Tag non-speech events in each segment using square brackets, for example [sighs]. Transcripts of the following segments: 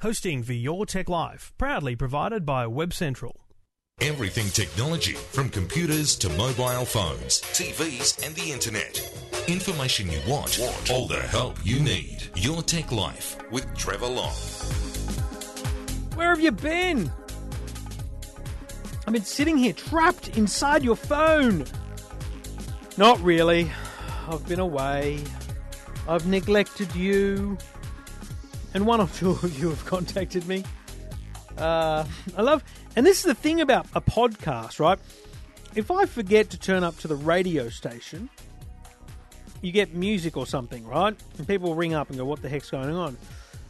Hosting for Your Tech Life, proudly provided by Web Central. Everything technology, from computers to mobile phones, TVs, and the internet. Information you want, want. all the help you need. Your Tech Life with Trevor Long. Where have you been? I've been sitting here trapped inside your phone. Not really. I've been away. I've neglected you. And one or two of [laughs] you have contacted me. Uh, I love, and this is the thing about a podcast, right? If I forget to turn up to the radio station, you get music or something, right? And people ring up and go, What the heck's going on?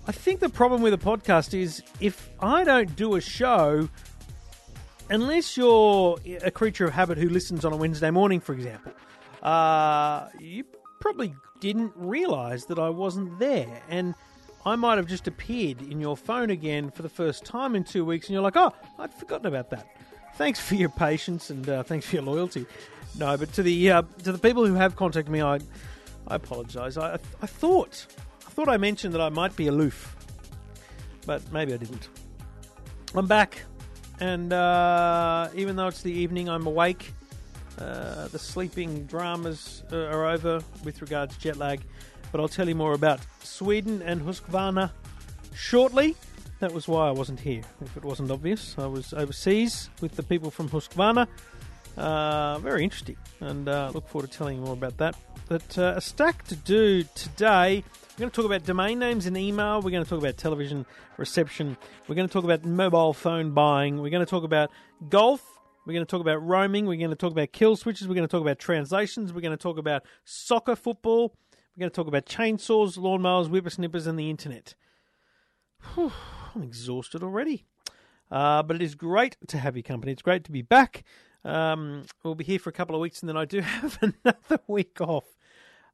I think the problem with a podcast is if I don't do a show, unless you're a creature of habit who listens on a Wednesday morning, for example, uh, you probably didn't realize that I wasn't there. And I might have just appeared in your phone again for the first time in two weeks, and you're like, oh, I'd forgotten about that. Thanks for your patience and uh, thanks for your loyalty. No, but to the uh, to the people who have contacted me, I I apologise. I, I thought I thought I mentioned that I might be aloof, but maybe I didn't. I'm back, and uh, even though it's the evening, I'm awake. Uh, the sleeping dramas uh, are over with regards to jet lag, but I'll tell you more about Sweden and Husqvarna shortly. That was why I wasn't here, if it wasn't obvious. I was overseas with the people from Husqvarna. Uh, very interesting, and uh, look forward to telling you more about that. But uh, a stack to do today. We're going to talk about domain names and email. We're going to talk about television reception. We're going to talk about mobile phone buying. We're going to talk about golf. We're going to talk about roaming. We're going to talk about kill switches. We're going to talk about translations. We're going to talk about soccer football. We're going to talk about chainsaws, lawnmowers, whippersnippers, and the internet. Whew, I'm exhausted already. Uh, but it is great to have your company. It's great to be back. Um, we'll be here for a couple of weeks, and then I do [laughs] have another week off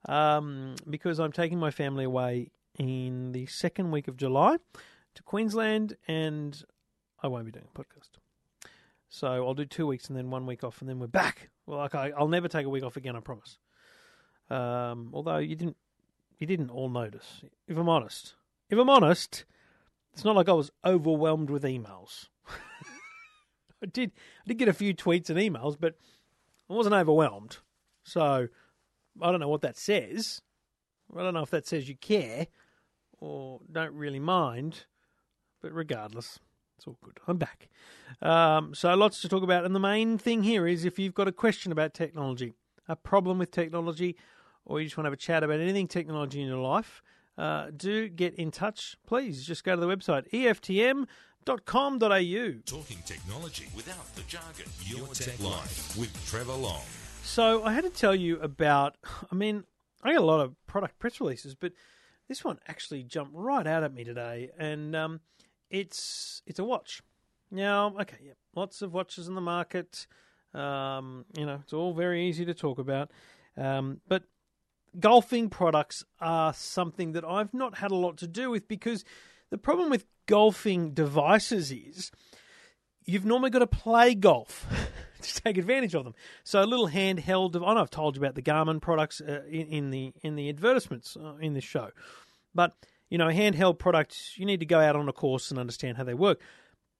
um, because I'm taking my family away in the second week of July to Queensland, and I won't be doing a podcast. So I'll do two weeks and then one week off, and then we're back. Well, I, will never take a week off again, I promise. Um, although you didn't, you didn't all notice. If I'm honest, if I'm honest, it's not like I was overwhelmed with emails. [laughs] I did, I did get a few tweets and emails, but I wasn't overwhelmed. So I don't know what that says. I don't know if that says you care or don't really mind. But regardless, it's all good. I'm back. Um, so lots to talk about. And the main thing here is if you've got a question about technology, a problem with technology, or you just want to have a chat about anything technology in your life, uh, do get in touch. Please just go to the website eftm.com.au. Talking technology without the jargon. Your Tech Life with Trevor Long. So I had to tell you about, [sighs] I mean, I got a lot of product press releases, but this one actually jumped right out at me today. And um, it's it's a watch. Now, okay, yeah, lots of watches in the market. Um, you know, it's all very easy to talk about. Um, but golfing products are something that I've not had a lot to do with because the problem with golfing devices is you've normally got to play golf [laughs] to take advantage of them. So a little handheld. I know I've told you about the Garmin products uh, in, in, the in the advertisements uh, in this show, but you know, handheld products, you need to go out on a course and understand how they work.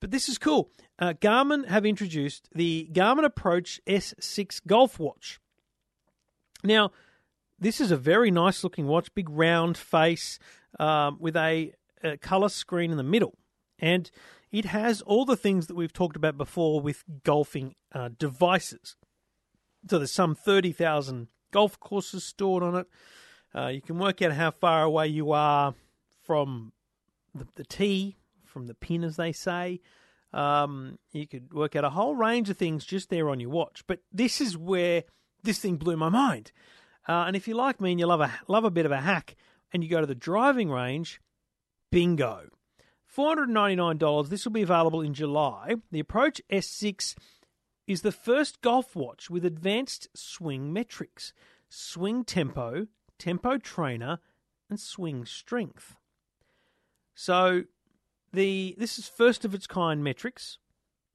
But this is cool. Uh, Garmin have introduced the Garmin Approach S6 Golf Watch. Now, this is a very nice looking watch, big round face um, with a, a color screen in the middle. And it has all the things that we've talked about before with golfing uh, devices. So there's some 30,000 golf courses stored on it. Uh, you can work out how far away you are from the, the tee, from the pin, as they say. Um, you could work out a whole range of things just there on your watch. But this is where this thing blew my mind. Uh, and if you like me and you love a love a bit of a hack, and you go to the driving range, bingo, four hundred ninety nine dollars. This will be available in July. The Approach S6 is the first golf watch with advanced swing metrics, swing tempo, tempo trainer, and swing strength. So the this is first of its kind metrics,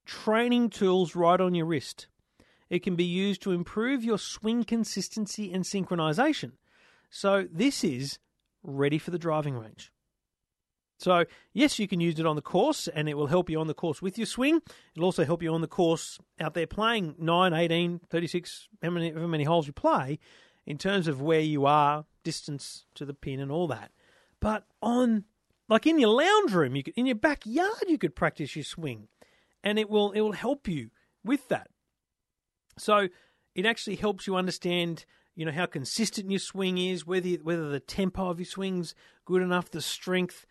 training tools right on your wrist. It can be used to improve your swing consistency and synchronization. So this is ready for the driving range. So, yes, you can use it on the course and it will help you on the course with your swing. It'll also help you on the course out there playing 9, 18, 36, how many, however many holes you play in terms of where you are, distance to the pin and all that. But on, like in your lounge room, you could, in your backyard, you could practice your swing and it will, it will help you with that. So, it actually helps you understand you know how consistent your swing is, whether whether the tempo of your swing's good enough, the strength,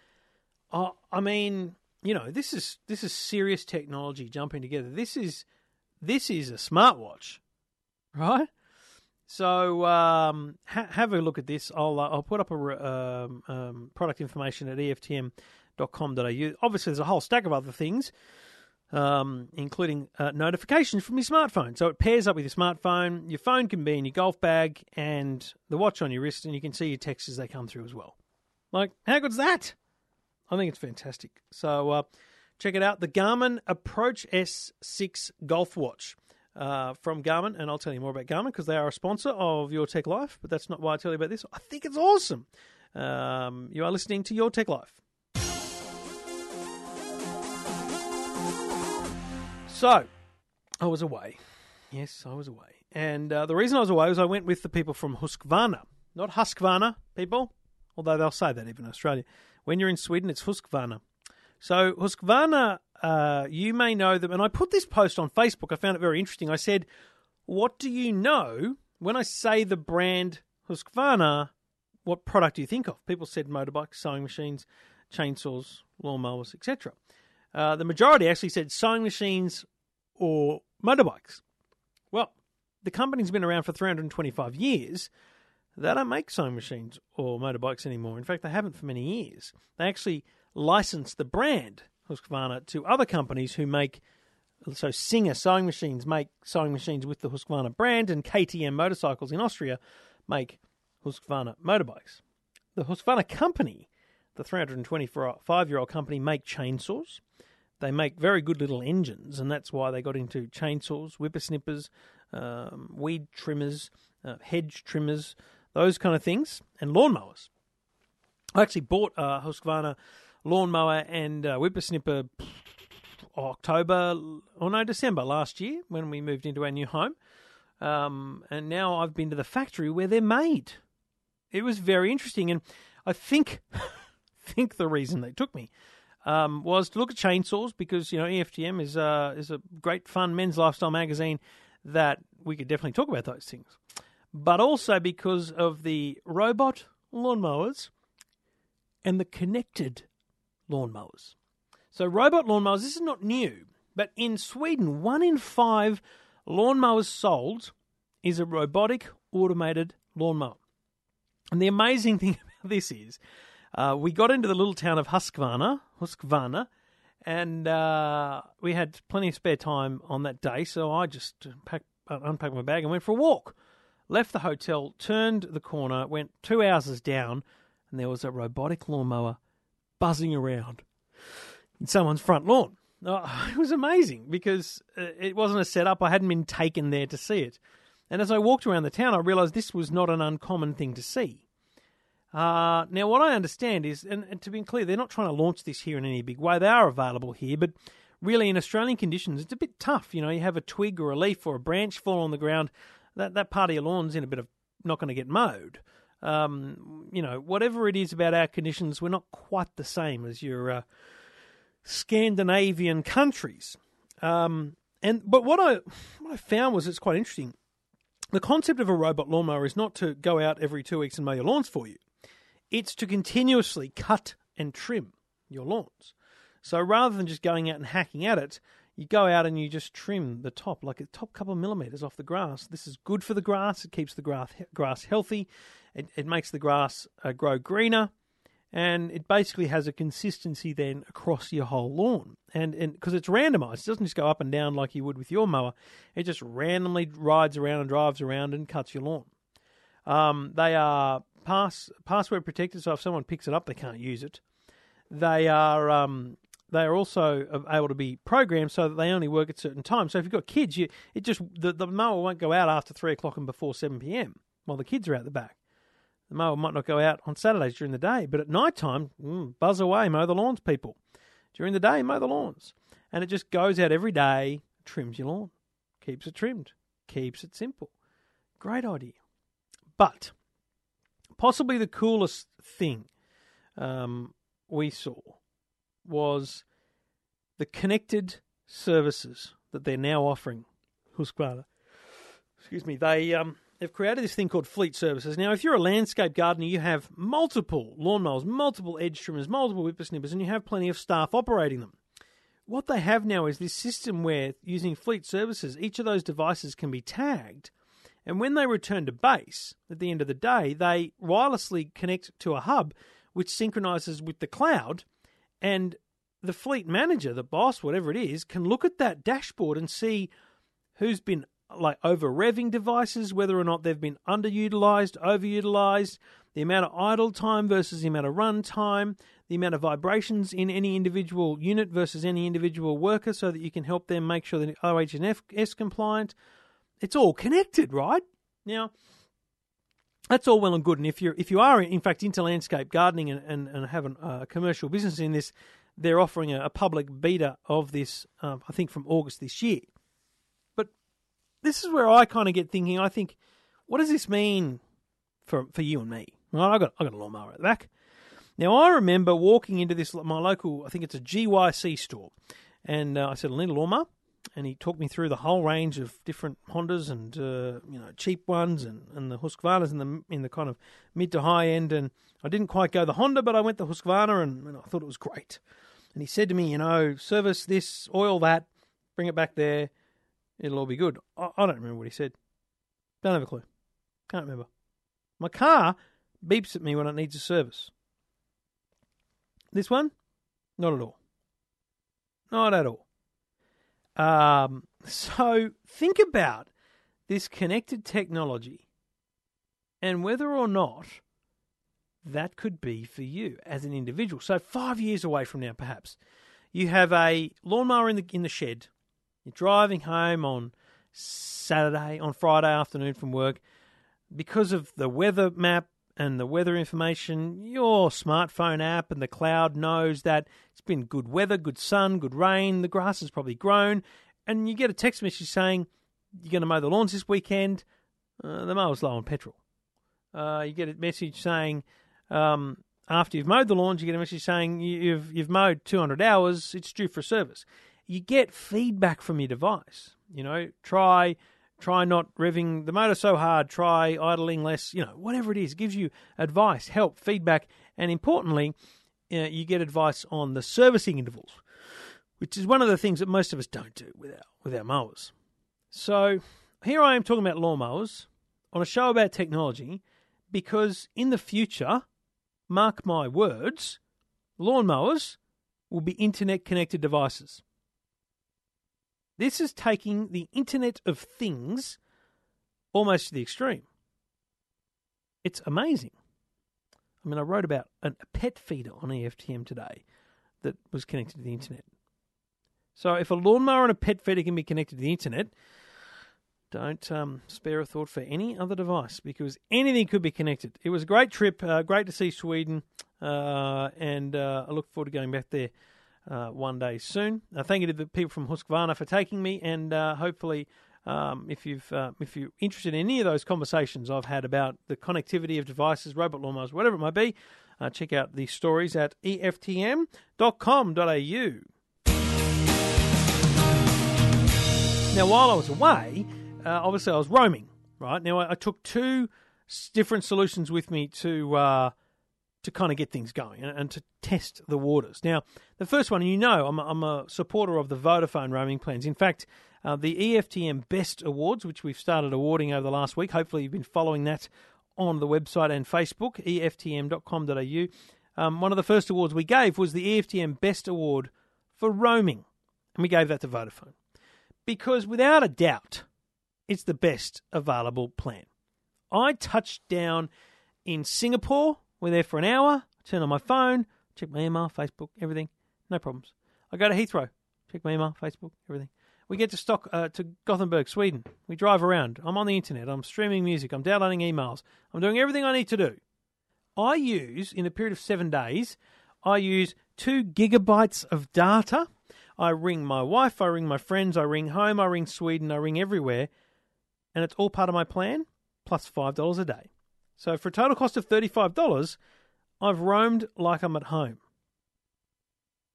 uh, I mean, you know, this is this is serious technology jumping together. This is this is a smartwatch, right? So um, ha- have a look at this. I'll uh, I'll put up a um, um, product information at eftm.com.au. Obviously, there's a whole stack of other things, um, including uh, notifications from your smartphone. So it pairs up with your smartphone. Your phone can be in your golf bag and the watch on your wrist, and you can see your texts as they come through as well. Like, how good's that? I think it's fantastic. So uh, check it out. The Garmin Approach S6 Golf Watch uh, from Garmin, and I'll tell you more about Garmin because they are a sponsor of Your Tech Life. But that's not why I tell you about this. I think it's awesome. Um, you are listening to Your Tech Life. So, I was away. Yes, I was away. And uh, the reason I was away was I went with the people from Husqvarna. Not Husqvarna, people, although they'll say that even in Australia. When you're in Sweden, it's Husqvarna. So Husqvarna, uh, you may know them, and I put this post on Facebook. I found it very interesting. I said, "What do you know when I say the brand Husqvarna? What product do you think of?" People said motorbikes, sewing machines, chainsaws, lawnmowers, etc. Uh, the majority actually said sewing machines or motorbikes. Well, the company's been around for 325 years. They don't make sewing machines or motorbikes anymore. In fact, they haven't for many years. They actually license the brand Husqvarna to other companies who make. So Singer sewing machines make sewing machines with the Husqvarna brand, and KTM motorcycles in Austria make Husqvarna motorbikes. The Husqvarna company, the 325 year old company, make chainsaws. They make very good little engines, and that's why they got into chainsaws, whippersnippers, um, weed trimmers, uh, hedge trimmers, those kind of things, and lawnmowers. I actually bought a Husqvarna lawnmower and uh, whippersnipper October or no December last year when we moved into our new home, um, and now I've been to the factory where they're made. It was very interesting, and I think [laughs] think the reason they took me um, was to look at chainsaws because you know EFTM is uh, is a great fun men's lifestyle magazine that we could definitely talk about those things but also because of the robot lawnmowers and the connected lawnmowers. So, robot lawnmowers, this is not new, but in Sweden, one in five lawnmowers sold is a robotic automated lawnmower. And the amazing [laughs] thing about this is, uh, we got into the little town of Huskvarna, Huskvarna, and uh, we had plenty of spare time on that day, so I just packed, uh, unpacked my bag and went for a walk left the hotel, turned the corner, went two houses down, and there was a robotic lawnmower buzzing around in someone's front lawn. Oh, [laughs] it was amazing because uh, it wasn't a setup. I hadn't been taken there to see it. And as I walked around the town, I realised this was not an uncommon thing to see. Uh, now, what I understand is, and, and, to be clear, they're not trying to launch this here in any big way. They are available here, but really in Australian conditions, it's a bit tough. You know, you have a twig or a leaf or a branch fall on the ground that that part of your lawn's in a bit of not going to get mowed. Um, you know, whatever it is about our conditions, we're not quite the same as your uh, Scandinavian countries. Um, and but what I what I found was it's quite interesting. The concept of a robot lawnmower is not to go out every two weeks and mow your lawns for you. It's to continuously cut and trim your lawns. So rather than just going out and hacking at it, you go out and you just trim the top, like a top couple of millimeters off the grass. This is good for the grass. It keeps the grass grass healthy. It, it makes the grass uh, grow greener, and it basically has a consistency then across your whole lawn. And because it's randomized, it doesn't just go up and down like you would with your mower. It just randomly rides around and drives around and cuts your lawn. Um, they are pass password protected, so if someone picks it up, they can't use it. They are um, they are also able to be programmed so that they only work at certain times. So if you've got kids, you it just the, the mower won't go out after three o'clock and before seven p.m. while the kids are out the back. The mower might not go out on Saturdays during the day, but at night time, mm, buzz away, mow the lawns, people. During the day, mow the lawns. And it just goes out every day, trims your lawn, keeps it trimmed, keeps it simple. Great idea. But possibly the coolest thing um, we saw was the connected services that they're now offering Husqvarna. Excuse me. They um, they've created this thing called Fleet Services. Now, if you're a landscape gardener, you have multiple lawnmowers, multiple edge trimmers, multiple whippersnippers, and you have plenty of staff operating them. What they have now is this system where, using Fleet Services, each of those devices can be tagged. And when they return to base at the end of the day, they wirelessly connect to a hub which synchronizes with the cloud. And the fleet manager, the boss, whatever it is, can look at that dashboard and see who's been like over revving devices, whether or not they've been underutilized, overutilized, the amount of idle time versus the amount of run time, the amount of vibrations in any individual unit versus any individual worker, so that you can help them make sure that OH&S compliant. It's all connected, right? Now, that's all well and good. And if you're if you are in fact into landscape gardening and and, and have a uh, commercial business in this, they're offering a, a public beta of this. Um, I think from August this year But this is where I kind of get thinking. I think, what does this mean for for you and me? I got I got a lawnmower at the back. Now I remember walking into this my local, I think it's a GYC store, and uh, I said I need a lawnmower, and he talked me through the whole range of different Hondas and uh, you know cheap ones and, and the Husqvarnas in the in the kind of mid to high end. And I didn't quite go the Honda, but I went the Husqvarna, and, and I thought it was great. And he said to me, you know, service this, oil that, bring it back there It'll all be good. I, I don't remember what he said. Don't have a clue. Can't remember. My car beeps at me when it needs a service. This one, not at all. Not at all. Um, so think about this connected technology and whether or not that could be for you as an individual. So five years away from now, perhaps you have a lawnmower in the in the shed you're driving home on Saturday, on Friday afternoon from work. Because of the weather map and the weather information, your smartphone app and the cloud knows that it's been good weather, good sun, good rain, the grass has probably grown, and you get a text message saying you're going to mow the lawns this weekend, uh, the mower's low on petrol. Uh, you get a message saying um, after you've mowed the lawns, you get a message saying you've you've mowed 200 hours, it's due for service you get feedback from your device. You know, try try not revving the motor so hard, try idling less, you know, whatever it is, gives you advice, help, feedback, and importantly, uh, you get advice on the servicing intervals, which is one of the things that most of us don't do with our, with our mowers. So here I am talking about lawnmowers on a show about technology because in the future, mark my words, lawnmowers will be internet connected devices. This is taking the Internet of Things almost to the extreme. It's amazing. I mean, I wrote about a pet feeder on EFTM today that was connected to the internet. So, if a lawnmower and a pet feeder can be connected to the internet, don't um, spare a thought for any other device because anything could be connected. It was a great trip, uh, great to see Sweden, uh, and uh, I look forward to going back there uh, one day soon. Uh, thank you to the people from Husqvarna for taking me, and uh, hopefully, um, if you've uh, if you're interested in any of those conversations I've had about the connectivity of devices, robot lawnmowers, whatever it might be, uh, check out the stories at eftm.com.au. Now, while I was away, uh, obviously I was roaming. Right now, I, I, took two different solutions with me to to kind of get things going and, and, to test the waters. Now, the first one, and you know, I'm a, I'm a supporter of the Vodafone roaming plans. In fact, uh, the EFTM Best Awards, which we've started awarding over the last week, hopefully you've been following that on the website and Facebook, eftm.com.au. Um, one of the first awards we gave was the EFTM Best Award for roaming, and we gave that to Vodafone because without a doubt, it's the best available plan. I touched down in Singapore we're there for an hour. turn on my phone, check my email, Facebook, everything. No problems. I go to Heathrow, check my email, Facebook, everything. We get to stock uh, to Gothenburg, Sweden. We drive around. I'm on the internet. I'm streaming music. I'm downloading emails. I'm doing everything I need to do. I use in a period of seven days. I use two gigabytes of data. I ring my wife, I ring my friends, I ring home, I ring Sweden, I ring everywhere, and it's all part of my plan plus five dollars a day. So for a total cost of thirty-five dollars, I've roamed like I'm at home.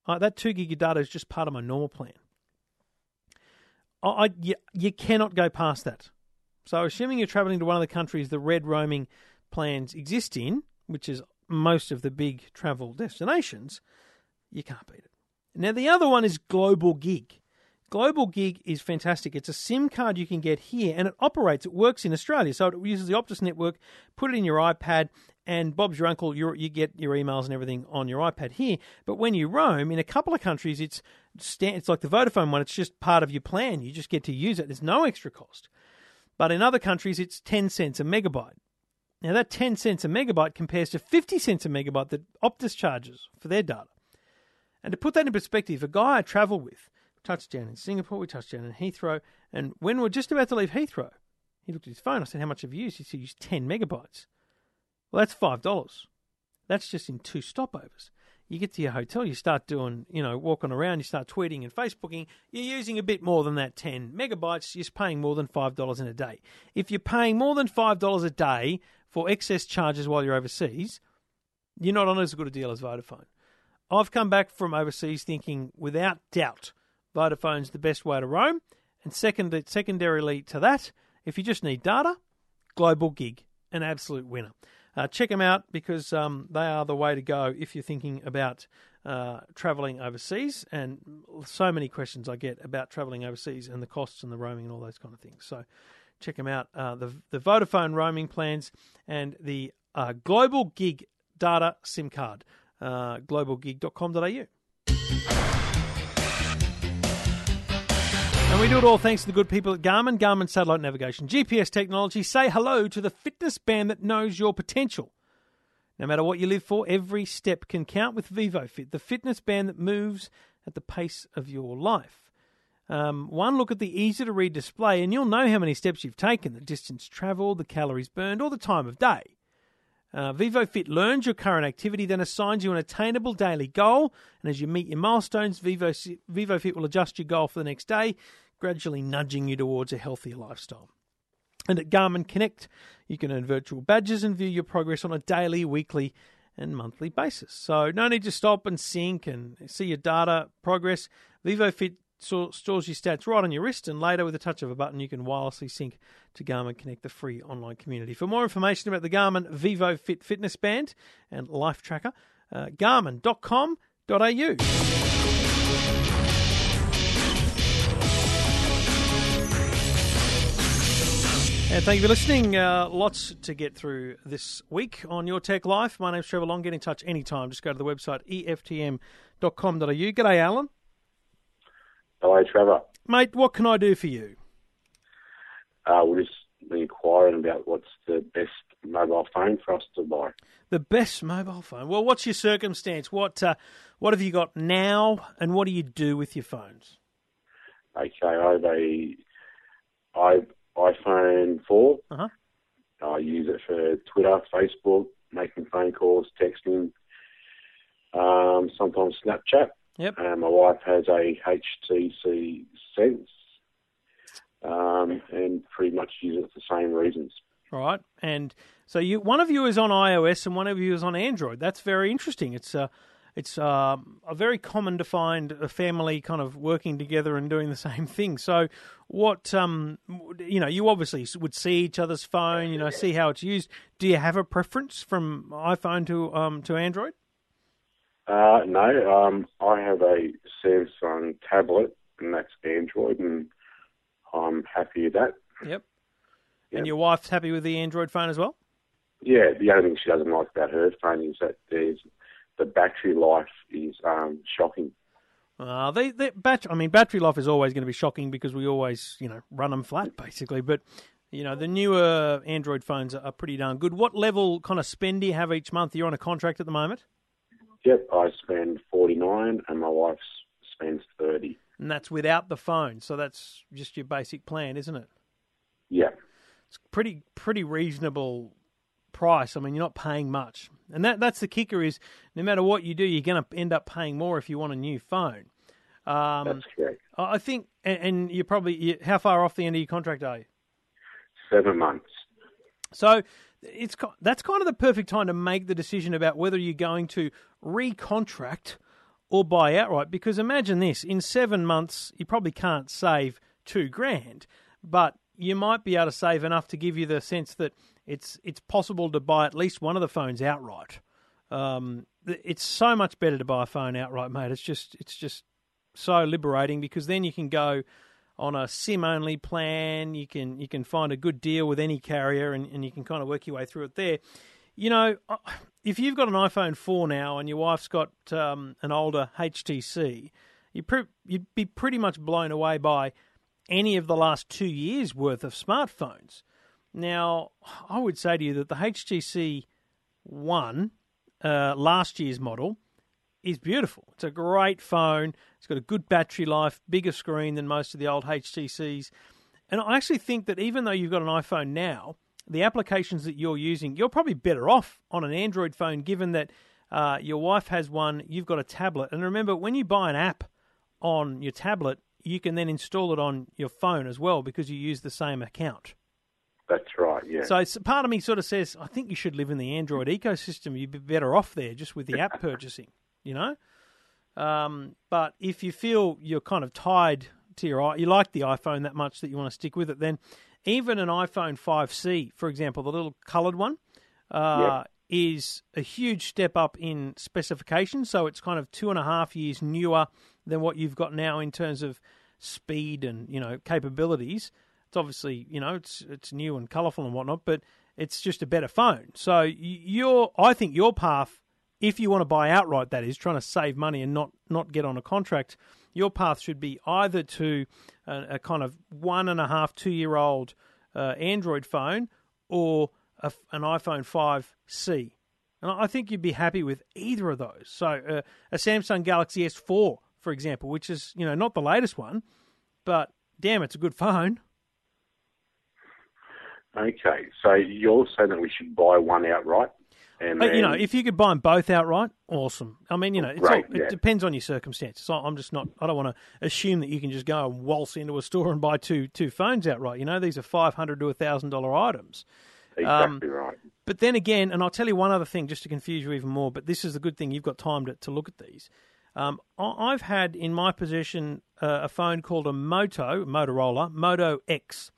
Uh, that two gig of data is just part of my normal plan. I, I you, you cannot go past that. So, assuming you're traveling to one of the countries the red roaming plans exist in, which is most of the big travel destinations, you can't beat it. Now, the other one is Global Gig. Global Gig is fantastic. It's a SIM card you can get here and it operates, it works in Australia. So it uses the Optus network, put it in your iPad, and Bob's your uncle, you you get your emails and everything on your iPad here. But when you roam, in a couple of countries, it's, it's like the Vodafone one, it's just part of your plan. You just get to use it, there's no extra cost. But in other countries, it's 10 cents a megabyte. Now, that 10 cents a megabyte compares to 50 cents a megabyte that Optus charges for their data. And to put that in perspective, a guy I travel with touched down in Singapore, we touched down in Heathrow, and when we are just about to leave Heathrow, he looked at his phone. I said, How much have you used? He said, Used 10 megabytes. Well, that's $5. That's just in two stopovers you get to your hotel, you start doing, you know, walking around, you start tweeting and Facebooking, you're using a bit more than that 10 megabytes, you're paying more than $5 in a day. If you're paying more than $5 a day for excess charges while you're overseas, you're not on as good a deal as Vodafone. I've come back from overseas thinking, without doubt, Vodafone's the best way to roam. And second, secondarily to that, if you just need data, Global Gig, an absolute winner. Uh, check them out because um, they are the way to go if you're thinking about uh, traveling overseas. And so many questions I get about traveling overseas and the costs and the roaming and all those kind of things. So check them out. Uh, the the Vodafone roaming plans and the uh, Global Gig Data SIM card. Uh, globalgig.com.au. And we do it all thanks to the good people at Garmin, Garmin Satellite Navigation, GPS technology. Say hello to the fitness band that knows your potential. No matter what you live for, every step can count with VivoFit, the fitness band that moves at the pace of your life. Um, one look at the easy to read display, and you'll know how many steps you've taken, the distance travelled, the calories burned, or the time of day. Uh, VivoFit learns your current activity, then assigns you an attainable daily goal. And as you meet your milestones, Vivo, VivoFit will adjust your goal for the next day, gradually nudging you towards a healthier lifestyle. And at Garmin Connect, you can earn virtual badges and view your progress on a daily, weekly, and monthly basis. So no need to stop and sync and see your data progress. VivoFit stores your stats right on your wrist, and later, with a touch of a button, you can wirelessly sync to Garmin Connect, the free online community. For more information about the Garmin Vivo Fit Fitness Band and Life Tracker, uh, garmin.com.au. And thank you for listening. Uh, lots to get through this week on Your Tech Life. My name's Trevor Long. Get in touch anytime. Just go to the website eftm.com.au. G'day, Alan. Hello, Trevor. Mate, what can I do for you? Uh, we're just inquiring about what's the best mobile phone for us to buy. The best mobile phone. Well, what's your circumstance? What uh, what have you got now, and what do you do with your phones? Okay, I have a I iPhone 4. Uh-huh. I use it for Twitter, Facebook, making phone calls, texting, um, sometimes Snapchat. Yep. Um, my wife has a HTC Sense, um, and pretty much use it for the same reasons. Right, and so you one of you is on iOS and one of you is on Android. That's very interesting. It's uh, it's uh, a very common to find a family kind of working together and doing the same [laughs] thing. So, what um, you know, you obviously would see each other's phone, you know, see how it's used. Do you have a preference from iPhone to um, to Android? Uh, no, um, I have a Samsung tablet, and that's Android, and I'm happy with that. Yep. yep. And your wife's happy with the Android phone as well? Yeah, the only thing she doesn't like about her phone is that there's the battery life is um, shocking. Uh, they, they bat- I mean, battery life is always going to be shocking because we always, you know, run them flat [laughs] basically. But you know, the newer Android phones are pretty darn good. What level kind of spend do you have each month? You're on a contract at the moment. Yep, I spend forty nine, and my wife spends thirty. And that's without the phone, so that's just your basic plan, isn't it? Yeah. It's pretty pretty reasonable price. I mean, you're not paying much, and that that's the kicker is no matter what you do, you're going to end up paying more if you want a new phone. Um, That's correct. I think, and, and you're probably you, how far off the end of your contract are you? Seven months. So it's that's kind of the perfect time to make the decision about whether you're going to recontract or buy outright. Because imagine this: in seven months, you probably can't save two grand, but you might be able to save enough to give you the sense that it's it's possible to buy at least one of the phones outright. Um, it's so much better to buy a phone outright, mate. It's just it's just so liberating because then you can go on a SIM only plan. You can you can find a good deal with any carrier, and, and you can kind of work your way through it there. You know, if you've got an iPhone four now and your wife's got um, an older HTC, you pre- you'd be pretty much blown away by any of the last two years worth of smartphones. Now, I would say to you that the HTC One, uh, last year's model, is beautiful. It's a great phone. It's got a good battery life, bigger screen than most of the old HTCs. And I actually think that even though you've got an iPhone now, the applications that you're using, you're probably better off on an Android phone given that uh, your wife has one, you've got a tablet. And remember, when you buy an app on your tablet, you can then install it on your phone as well because you use the same account. That's right. Yeah. So part of me sort of says, I think you should live in the Android ecosystem. You'd be better off there just with the app purchasing, you know? Um, but if you feel you're kind of tied to your you like the iPhone that much that you want to stick with it, then even an iPhone 5C, for example, the little coloured one, uh, is a huge step up in specification. So it's kind of two and a half years newer than what you've got now in terms of speed and you know capabilities. It's obviously you know it's it's new and colourful and whatnot, but it's just a better phone. So your I think your path, if you want to buy outright, that is trying to save money and not not get on a contract, your path should be either to a, a kind of one and a half two year old uh, Android phone or a, an iPhone 5C. And I think you'd be happy with either of those. So uh, a Samsung Galaxy S4, for example, which is you know not the latest one, but damn, it's a good phone. Okay. So you're saying that we should buy one outright, and But, you know, if you could buy them both outright, awesome. I mean, you know, it's Great, all, it yeah. depends on your circumstances. I'm just not. I don't want to assume that you can just go and waltz into a store and buy two two phones outright. You know, these are five hundred to thousand dollar items. exactly right. But then again, and I'll tell you one other thing just to confuse you even more. But this is the good thing you've got time to, to look at these. Um, I've had in my possession uh, a phone called a Moto Motorola Moto X,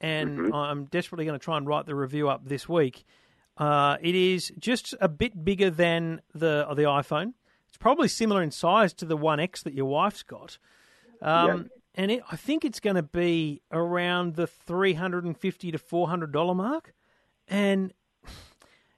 and I'm desperately going to try and write the review up this week. Uh, it is just a bit bigger than the the iPhone. It's probably similar in size to the One X that your wife's got. Um, And it, I think it's going to be around the three hundred and fifty to four hundred dollar mark, and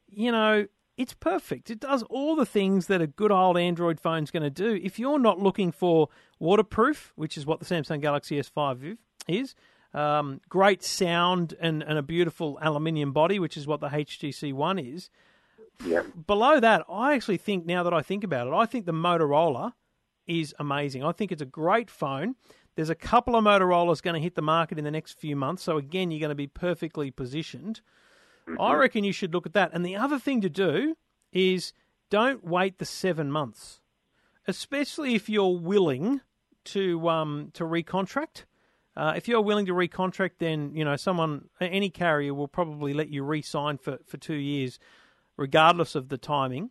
you know it's perfect. It does all the things that a good old Android phone's going to do. If you're not looking for waterproof, which is what the Samsung Galaxy S5 is, um, great sound and, and a beautiful aluminium body, which is what the HTC One is. Yeah. Below that, I actually think now that I think about it, I think the Motorola is amazing. I think it's a great phone. There's a couple of Motorola's going to hit the market in the next few months, so again, you're going to be perfectly positioned. I reckon you should look at that. And the other thing to do is don't wait the seven months, especially if you're willing to um, to recontract. Uh, if you're willing to recontract, then you know someone, any carrier will probably let you re-sign for, for two years, regardless of the timing.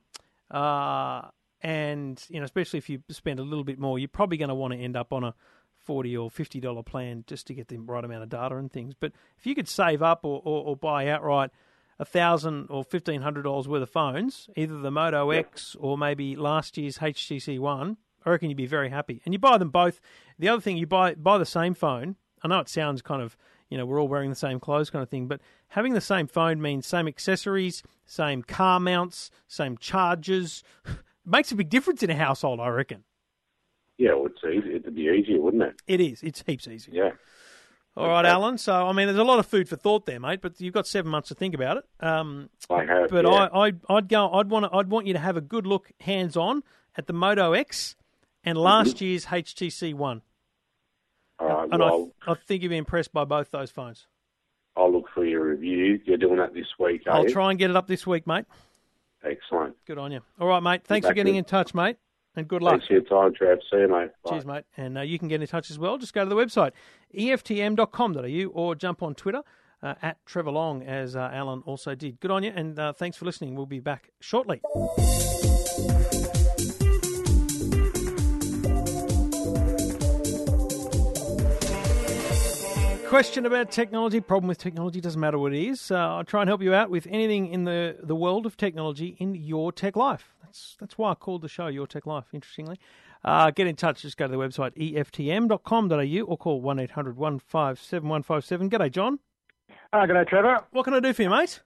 Uh, and you know, especially if you spend a little bit more, you're probably going to want to end up on a forty or fifty dollar plan just to get the right amount of data and things. But if you could save up or, or, or buy outright a thousand or fifteen hundred dollars worth of phones, either the Moto X or maybe last year's HTC One, I reckon you'd be very happy. And you buy them both. The other thing, you buy buy the same phone. I know it sounds kind of you know we're all wearing the same clothes kind of thing, but having the same phone means same accessories, same car mounts, same chargers. [laughs] It makes a big difference in a household, I reckon. Yeah, well, it's easy. It'd be easier, wouldn't it? It is. It's heaps easier. Yeah. All right, Alan. So, I mean, there's a lot of food for thought there, mate. But you've got seven months to think about it. Um, I have. but yeah. I, I'd, I'd go. I'd want. I'd want you to have a good look, hands on, at the Moto X and last year's HTC One. All right. And I, Well, I think you'll be impressed by both those phones. I'll look for your review. You're doing that this week, are I'll you? try and get it up this week, mate. Excellent. Good on you. All right, mate. Thanks for getting in touch, mate, and good luck. Thanks for your time, Trav. See you, mate. Bye. Cheers, mate. And uh, you can get in touch as well. Just go to the website, eftm.com.au, or jump on Twitter uh, at Trevor Long, as uh, Alan also did. Good on you, and uh, thanks for listening. We'll be back shortly. Question about technology, problem with technology, doesn't matter what it is. Uh, I'll try and help you out with anything in the, the world of technology in your tech life. That's that's why I called the show Your Tech Life, interestingly. Uh, get in touch, just go to the website eftm.com.au or call 1 800 157 157. G'day, John. Oh, good day, Trevor. What can I do for you, mate?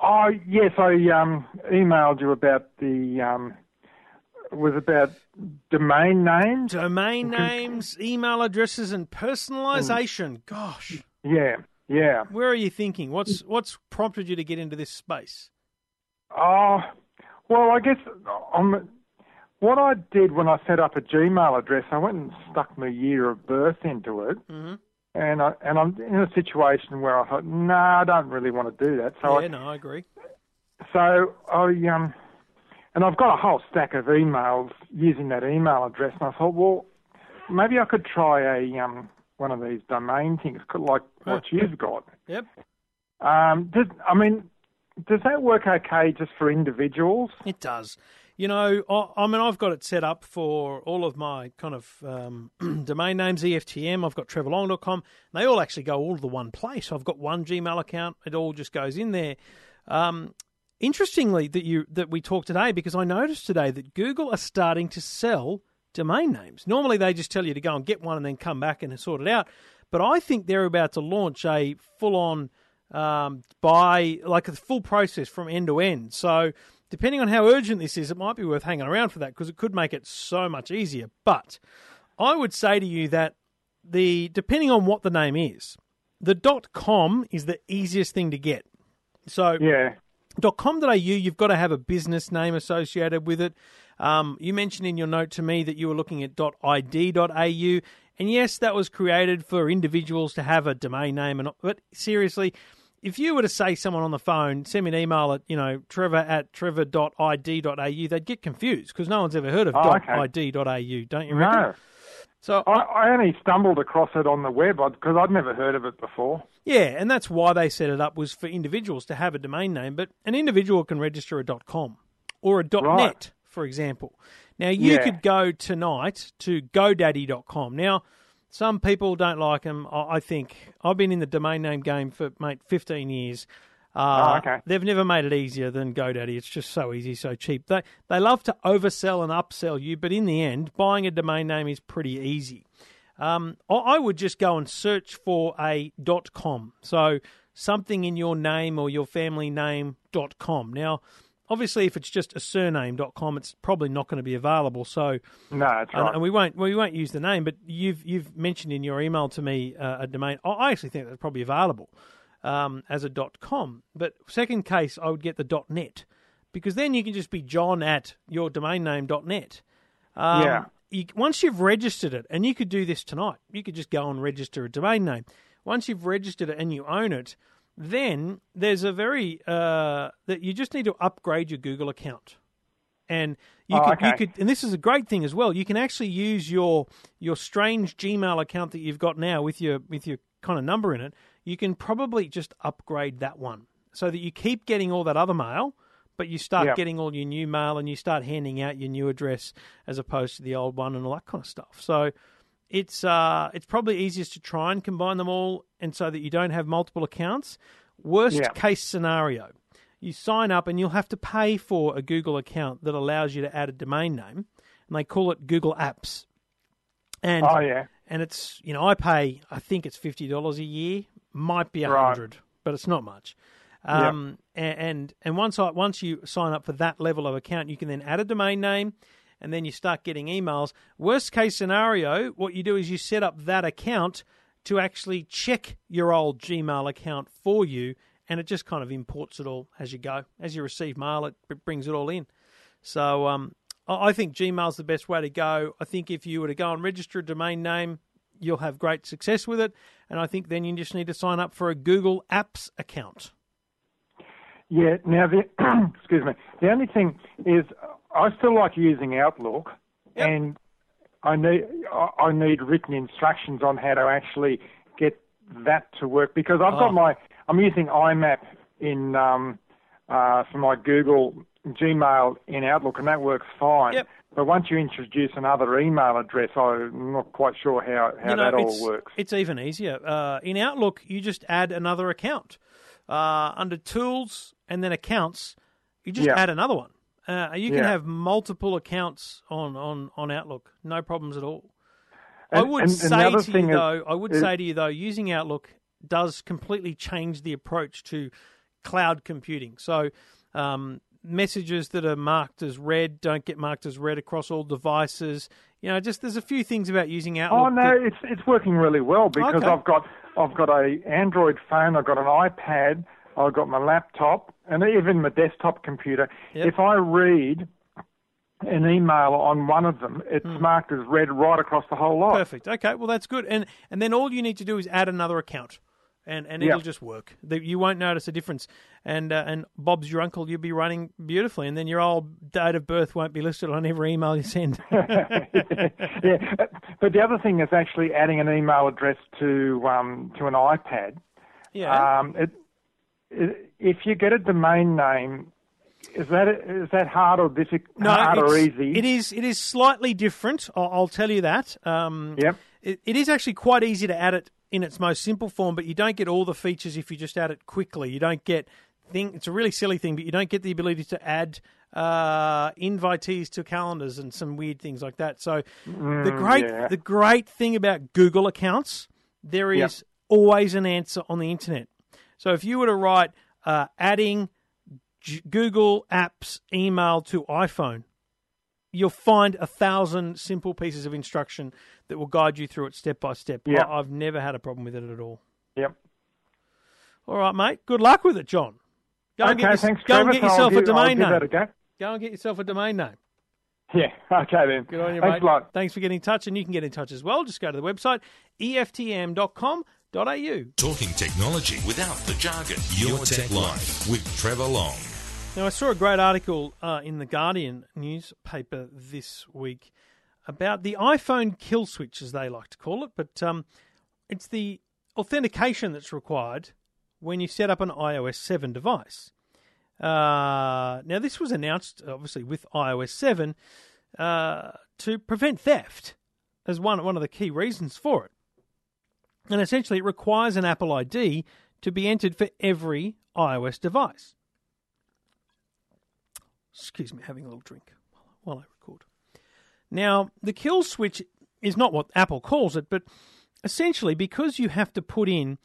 Oh, yes, I um, emailed you about the um, was about domain names. Domain names, email addresses, and personalisation. Gosh, Yeah, yeah. where are you thinking? What's what's prompted you to get into this space? Oh, well, I guess um, what I did when I set up a Gmail address, I went and stuck my year of birth into it, Mhm. and I and I'm in a situation where I thought, no, I don't really want to do that. So yeah, I, no, I agree. So I um, and I've got a whole stack of emails using that email address, and I thought, well, maybe I could try a um one of these domain things like what you've got. Yep. Um, does, I mean, does that work okay just for individuals? It does. You know, I, I mean, I've got it set up for all of my kind of um, [clears throat] domain names, EFTM. I've got trevorlong.com. They all actually go all to the one place. I've got one Gmail account. It all just goes in there. Um, interestingly, that you that we talked today because I noticed today that Google are starting to sell domain names. Normally, they just tell you to go and get one and then come back and sort it out. But I think they're about to launch a full-on um, buy, like a full process from end to end. So depending on how urgent this is, it might be worth hanging around for that because it could make it so much easier. But I would say to you that the depending on what the name is, the .com is the easiest thing to get. So Yeah. .com.au, you've got to have a business name associated with it. Um, you mentioned in your note to me that you were looking at .id.au, and yes, that was created for individuals to have a domain name. And but seriously, if you were to say someone on the phone, send me an email at you know trevor at trevor.id.au, they'd get confused because no one's ever heard of Oh, okay. .id.au, don't you reckon? No, So I, I only stumbled across it on the web because I'd never heard of it before. Yeah, and that's why they set it up was for individuals to have a domain name, but an individual can register a .com or a Right. .net, for example. Now you Yeah. could go tonight to GoDaddy.com. Now, some people don't like them. I I think I've been in the domain name game for mate 15 years. Uh, Oh, okay. They've never made it easier than GoDaddy. It's just so easy, so cheap. They they love to oversell and upsell you, but in the end, buying a domain name is pretty easy. Um, I- would just go and search for a .dot .com. So something in your name or your family name .dot .com. Now, obviously, if it's just a surname .dot .com, it's probably not going to be available. So, No, that's and, right. and we won't we won't use the name. But you've you've mentioned in your email to me uh, a domain. I- I actually think that's probably available um, as a .com. But second case, I would get the .net because then you can just be John at your domain name .net. Um, Yeah. You, once you've registered it, and you could do this tonight, you could just go and register a domain name. Once you've registered it and you own it, then there's a very uh, that you just need to upgrade your Google account, and you Oh, could you could and this is a great thing as well. You can actually use your your strange Gmail account that you've got now with your with your kind of number in it. You can probably just upgrade that one so that you keep getting all that other mail, but you start Yep. getting all your new mail and you start handing out your new address as opposed to the old one and all that kind of stuff. So it's uh, it's probably easiest to try and combine them all, and so that you don't have multiple accounts. Worst Yeah. case scenario, you sign up and you'll have to pay for a Google account that allows you to add a domain name, and they call it Google Apps. And oh yeah. and it's you know I pay I think it's fifty dollars a year, might be a Right. hundred, but it's not much. Um, a- and and once I once you sign up for that level of account, you can then add a domain name, and then you start getting emails. Worst case scenario, what you do is you set up that account to actually check your old Gmail account for you, and it just kind of imports it all as you go. As you receive mail, it, brings it all in. So um, I I think Gmail's the best way to go. I think if you were to go and register a domain name, you'll have great success with it. And I think then you just need to sign up for a Google Apps account. Yeah. Now, the [clears throat] excuse me. The only thing is, I still like using Outlook, Yep. and I need I need written instructions on how to actually get that to work because I've Oh. got my I'm using IMAP in um, uh, for my Google Gmail in Outlook, and that works fine. Yep. But once you introduce another email address, I'm not quite sure how, how you know, that all works. It's even easier. Uh, in Outlook, you just add another account. Uh, under Tools and then Accounts, you just Yeah. add another one. Uh, you can Yeah. have multiple accounts on, on, on Outlook, no problems at all. I would and- and say other to you is- though, I would is- say to you though, using Outlook does completely change the approach to cloud computing. So, um, messages that are marked as read don't get marked as read across all devices. You know, just there's a few things about using Outlook. Oh no, that- it's it's working really well because Okay. I've got I've got a Android phone, I've got an iPad, I've got my laptop, and even my desktop computer. Yep. If I read an email on one of them, it's Hmm. marked as read right across the whole lot. Perfect. Okay, well that's good. And and then all you need to do is add another account, and and it'll Yeah. just work. You won't notice a difference. And uh, and Bob's your uncle. You'll be running beautifully, and then your old date of birth won't be listed on every email you send. [laughs] yeah, but the other thing is actually adding an email address to um, to an iPad. yeah. Um, it, it, if you get a domain name, is that is that hard or difficult? no, hard or easy? It is. It is slightly different. I'll, I'll tell you that. Um, Yep. It, it is actually quite easy to add it in its most simple form, but you don't get all the features if you just add it quickly. You don't get thing. It's a really silly thing, but you don't get the ability to add uh, invitees to calendars and some weird things like that. So the great yeah. the great thing about Google accounts, there is Yep. always an answer on the internet. So if you were to write uh, adding G- Google Apps email to iPhone, you'll find a thousand simple pieces of instruction that will guide you through it step by step. Yeah. I- I've never had a problem with it at all. Yep. All right, mate. Good luck with it, John. Go and okay, get, your- thanks, go and get yourself a give- I'll domain name. go. Go and get yourself a domain name. Yeah. [laughs] Okay then. Good on you, Thanks mate. a lot. Thanks for getting in touch, and you can get in touch as well. Just go to the website eftm.com.au. Talking technology without the jargon. Your, Tech, Life with Trevor Long. Now, I saw a great article uh, in the Guardian newspaper this week about the iPhone kill switch, as they like to call it, but um, it's the authentication that's required when you set up an iOS 7 device. Uh, now, this was announced, obviously, with iOS 7 uh, to prevent theft as one, one of the key reasons for it. And essentially, it requires an Apple ID to be entered for every iOS device. Excuse me, having a little drink while I record. Now, the kill switch is not what Apple calls it, but essentially because you have to put in.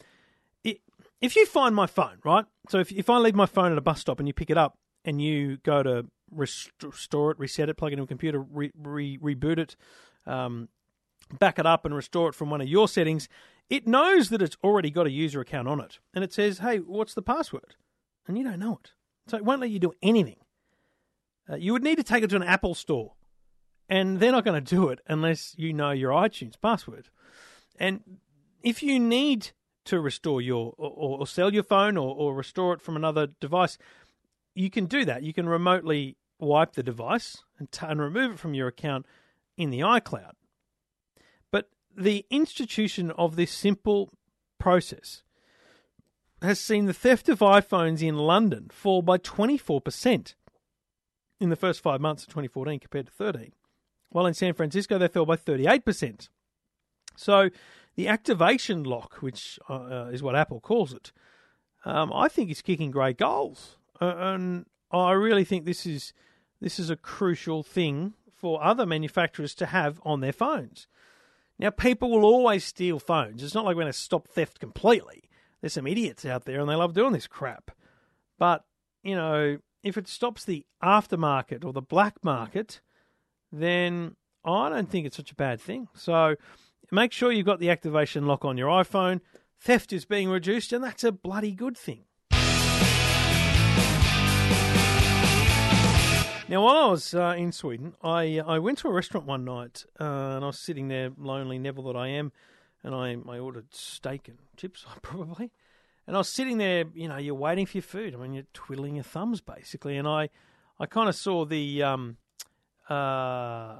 It, if you find my phone, right? So if, if I leave my phone at a bus stop and you pick it up and you go to rest- restore it, reset it, plug it into a computer, re, re, reboot it, um, back it up and restore it from one of your settings, it knows that it's already got a user account on it. And it says, hey, what's the password? And you don't know it. So it won't let you do anything. Uh, you would need to take it to an Apple store. And they're not going to do it unless you know your iTunes password. And if you need to restore your or, or sell your phone or, or restore it from another device, you can do that. You can remotely wipe the device and, t- and remove it from your account in the iCloud. But the institution of this simple process has seen the theft of iPhones in London fall by 24% in the first five months of 2014 compared to 13, while in San Francisco they fell by 38%. So the activation lock, which uh, is what Apple calls it, um, I think is kicking great goals, uh, and I really think this is this is a crucial thing for other manufacturers to have on their phones. Now, people will always steal phones. It's not like we're going to stop theft completely. There's some idiots out there, and they love doing this crap. But you know, if it stops the aftermarket or the black market, then I don't think it's such a bad thing. So make sure you've got the activation lock on your iPhone. Theft is being reduced, and that's a bloody good thing. Now, while I was uh, in Sweden, I I went to a restaurant one night, uh, and I was sitting there, lonely Neville that I am, and I I ordered steak and chips [laughs] probably, and I was sitting there. You know, you're waiting for your food. I mean, you're twiddling your thumbs basically, and I I kind of saw the um uh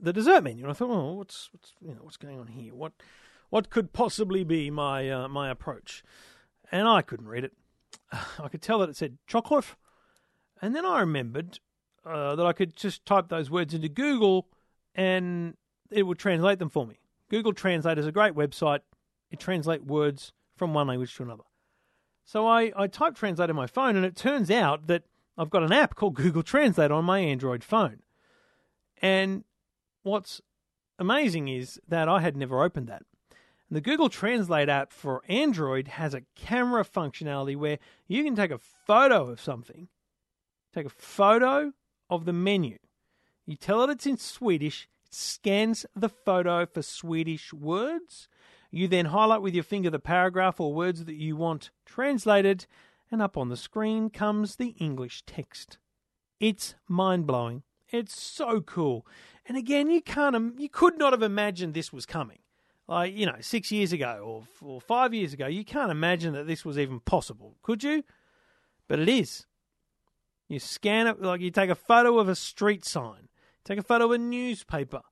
the dessert menu, and I thought, oh, what's what's you know what's going on here? What what could possibly be my uh, my approach? And I couldn't read it. [sighs] I could tell that it said chocolate, and then I remembered uh, that I could just type those words into Google, and it would translate them for me. Google Translate is a great website. It translates words from one language to another. So I, I typed Translate on my phone, and it turns out that I've got an app called Google Translate on my Android phone. And what's amazing is that I had never opened that. And the Google Translate app for Android has a camera functionality where you can take a photo of something, take a photo of the menu. You tell it it's in Swedish, it scans the photo for Swedish words. You then highlight with your finger the paragraph or words that you want translated, and up on the screen comes the English text. It's mind blowing. It's so cool. And again, you can't, you could not have imagined this was coming. Like, you know, six years ago or, or five years ago, you can't imagine that this was even possible, could you? But it is. You scan it, like you take a photo of a street sign, take a photo of a newspaper,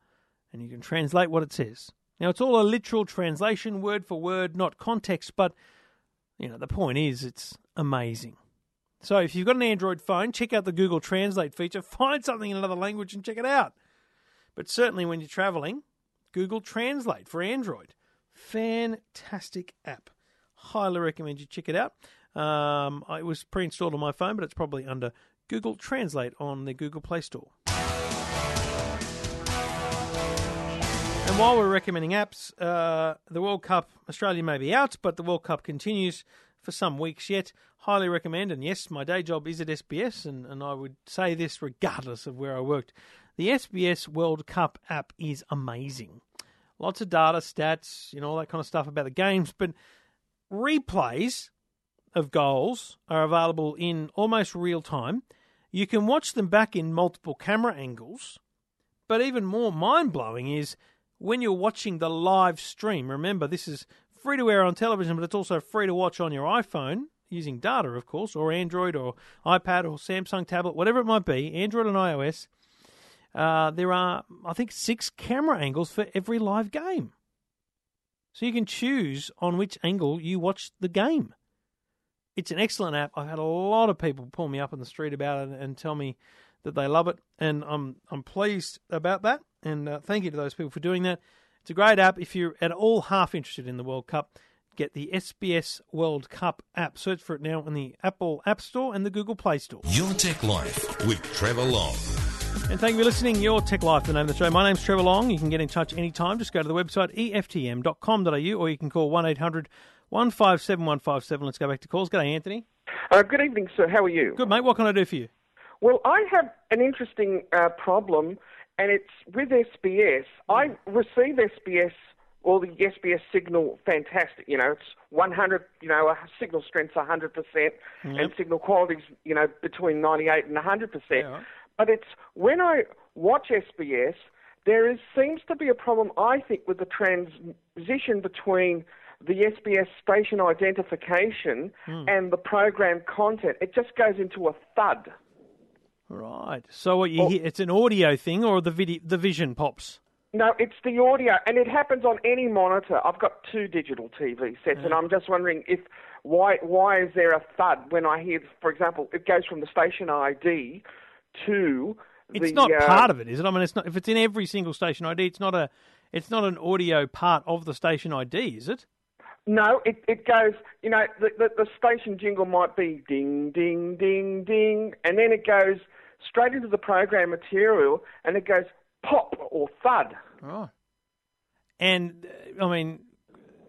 and you can translate what it says. Now, it's all a literal translation, word for word, not context, but, you know, the point is it's amazing. So if you've got an Android phone, check out the Google Translate feature, [laughs] find something in another language and check it out. But certainly when you're traveling, Google Translate for Android. Fantastic app. Highly recommend you check it out. Um, it was pre installed on my phone, but it's probably under Google Translate on the Google Play Store. While we're recommending apps, uh, the World Cup, Australia may be out, but the World Cup continues for some weeks yet. Highly recommend, and yes, my day job is at SBS, and, and I would say this regardless of where I worked. The SBS World Cup app is amazing. Lots of data, stats, you know, all that kind of stuff about the games, but replays of goals are available in almost real time. You can watch them back in multiple camera angles, but even more mind blowing is when you're watching the live stream. Remember, this is free to air on television, but it's also free to watch on your iPhone using data, of course, or Android or iPad or Samsung tablet, whatever it might be, Android and iOS. Uh, there are, I think, six camera angles for every live game. So you can choose on which angle you watch the game. It's an excellent app. I've had a lot of people pull me up in the street about it and tell me that they love it, and I'm I'm pleased about that. And uh, thank you to those people for doing that. It's a great app. If you're at all half interested in the World Cup, get the SBS World Cup app. Search for it now in the Apple App Store and the Google Play Store. Your Tech Life with Trevor Long. And thank you for listening. Your Tech Life, the name of the show. My name's Trevor Long. You can get in touch anytime. Just go to the website eftm.com.au or you can call 1 800 157 157. Let's go back to calls. G'day, Anthony. Uh, good evening, sir. How are you? Good, mate. What can I do for you? Well, I have an interesting uh, problem, and it's with SBS. I receive SBS, or the SBS signal, fantastic. You know, it's 100, you know, signal strength's 100%, and signal quality's, you know, between 98 and 100%. Yeah. But it's when I watch SBS, there is seems to be a problem, I think, with the transition between the SBS station identification and the program content. It just goes into a thud. Right. So what you hear, it's an audio thing or the video, the vision pops? No, it's the audio, and it happens on any monitor. I've got two digital TV sets, and I'm just wondering if why why is there a thud when I hear, for example, it goes from the station ID to It's the, not uh, part of it, is it? I mean, it's not. If it's in every single station ID, it's not a. It's not an audio part of the station ID, is it? No, it, it goes, you know, the, the, the station jingle might be ding, ding, ding, ding, and then it goes straight into the program material and it goes pop or thud. Right. And uh, I mean,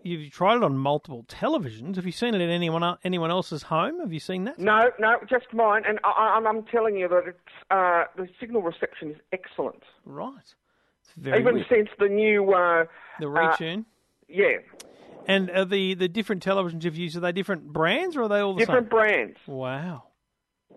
you've tried it on multiple televisions. Have you seen it in anyone anyone else's home? Have you seen that? No, no, just mine, and I, I'm, I'm telling you that it's, uh, the signal reception is excellent. Right. It's very Even weird. since the new, uh, the retune. yeah, and the the different televisions you've used are they different brands or are they all the same? different same? brands. Wow.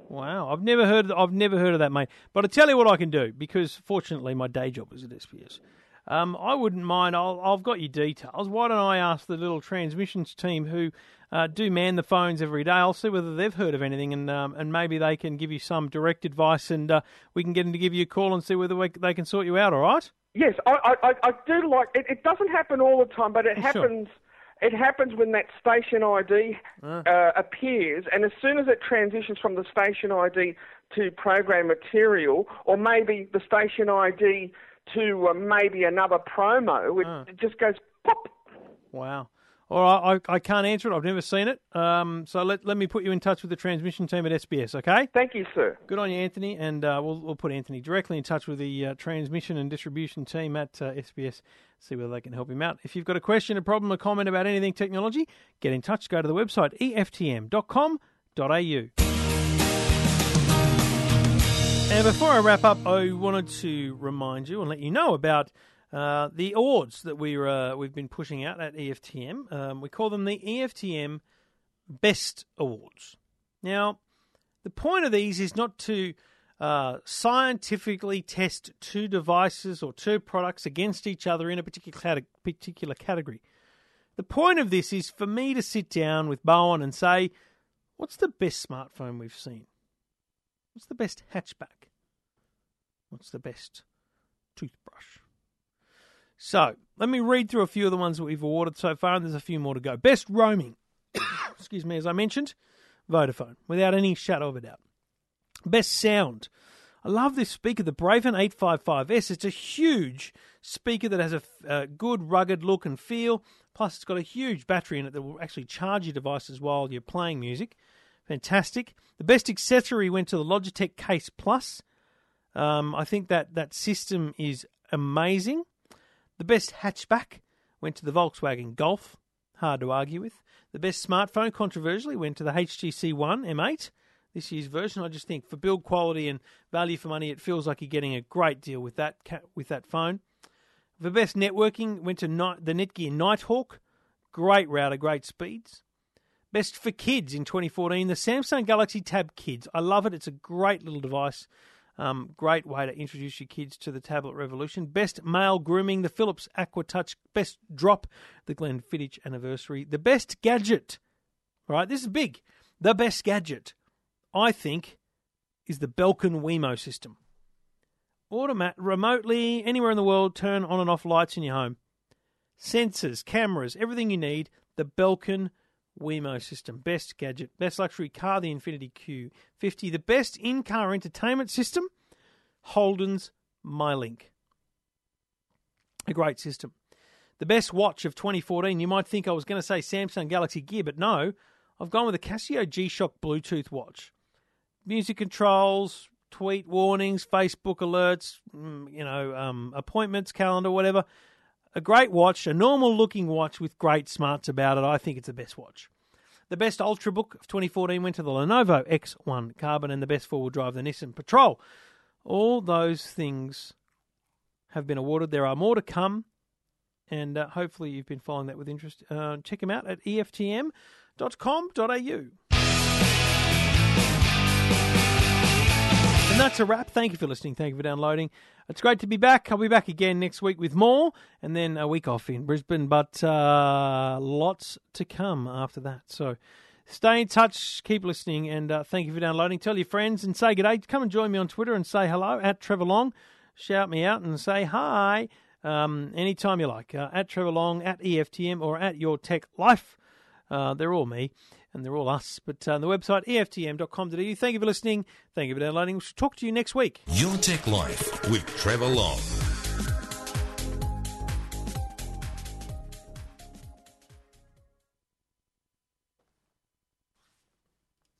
Wow, I've never heard. I've never heard of that, mate. But I tell you what I can do because, fortunately, my day job is at SBS. um, I wouldn't mind. I'll, I've got your details. Why don't I ask the little transmissions team who uh, do man the phones every day? I'll see whether they've heard of anything, and um, and maybe they can give you some direct advice, and uh, we can get them to give you a call and see whether we, they can sort you out. All right? Yes, I, I, I do like it. It doesn't happen all the time, but it Sure. happens. It happens when that station ID Ah. uh, appears, and as soon as it transitions from the station ID to program material, or maybe the station ID to uh, maybe another promo, it, it just goes pop. Wow. All right, I, I can't answer it. I've never seen it. Um, so let, let me put you in touch with the transmission team at SBS, okay? Thank you, sir. Good on you, Anthony. And uh, we'll, we'll put Anthony directly in touch with the uh, transmission and distribution team at uh, SBS, see whether they can help him out. If you've got a question, a problem, a comment about anything technology, get in touch. Go to the website eftm.com.au. And before I wrap up, I wanted to remind you and let you know about uh, the awards that we uh, we've been pushing out at EFTM. Um, we call them the EFTM Best Awards. Now, the point of these is not to uh, scientifically test two devices or two products against each other in a particular particular category. The point of this is for me to sit down with Bowen and say, "What's the best smartphone we've seen? What's the best hatchback? What's the best toothbrush?" So let me read through a few of the ones that we've awarded so far, and there's a few more to go. Best roaming, [coughs] excuse me, as I mentioned, Vodafone, without any shadow of a doubt. Best sound. I love this speaker, the Braven 855S. It's a huge speaker that has a, a good, rugged look and feel. Plus, it's got a huge battery in it that will actually charge your devices while you're playing music. Fantastic. The best accessory went to the Logitech Case Plus. Um, I think that that system is amazing. The best hatchback went to the Volkswagen Golf. Hard to argue with. The best smartphone, controversially, went to the HTC One M8 this year's version. I just think for build quality and value for money, it feels like you're getting a great deal with that with that phone. The best networking went to the Netgear Nighthawk. Great router, great speeds. Best for kids in 2014, the Samsung Galaxy Tab Kids. I love it. It's a great little device. Um, great way to introduce your kids to the tablet revolution. Best male grooming, the Philips AquaTouch. Best drop, the Glenfiddich Anniversary. The best gadget, right? this is big. The best gadget, I think, is the Belkin Wemo system. Automat remotely anywhere in the world, turn on and off lights in your home. Sensors, cameras, everything you need. The Belkin Wemo system. Best gadget. Best luxury car, the Infiniti Q50. The best in car entertainment system, Holden's MyLink. A great system. The best watch of 2014. You might think I was going to say Samsung Galaxy Gear, but no. I've gone with a Casio G Shock Bluetooth watch. Music controls, tweet warnings, Facebook alerts, mm, you know, um, appointments, calendar, whatever. A great watch, a normal looking watch with great smarts about it. I think it's the best watch. The best Ultrabook of 2014 went to the Lenovo X1 Carbon, and the best four wheel drive, the Nissan Patrol. All those things have been awarded. There are more to come, and uh, hopefully you've been following that with interest. Uh, check them out at EFTM.com.au. And that's a wrap. Thank you for listening. Thank you for downloading. It's great to be back. I'll be back again next week with more, and then a week off in Brisbane, but uh, lots to come after that. So stay in touch, keep listening, and uh, thank you for downloading. Tell your friends and say good day. Come and join me on Twitter and say hello at Trevor Long. Shout me out and say hi um, anytime you like. Uh, at Trevor Long, at EFTM, or at Your Tech Life. Uh, they're all me and they're all us. But uh, the website, EFTM.com.au. Thank you for listening. Thank you for downloading. We'll talk to you next week. Your Tech Life with Trevor Long.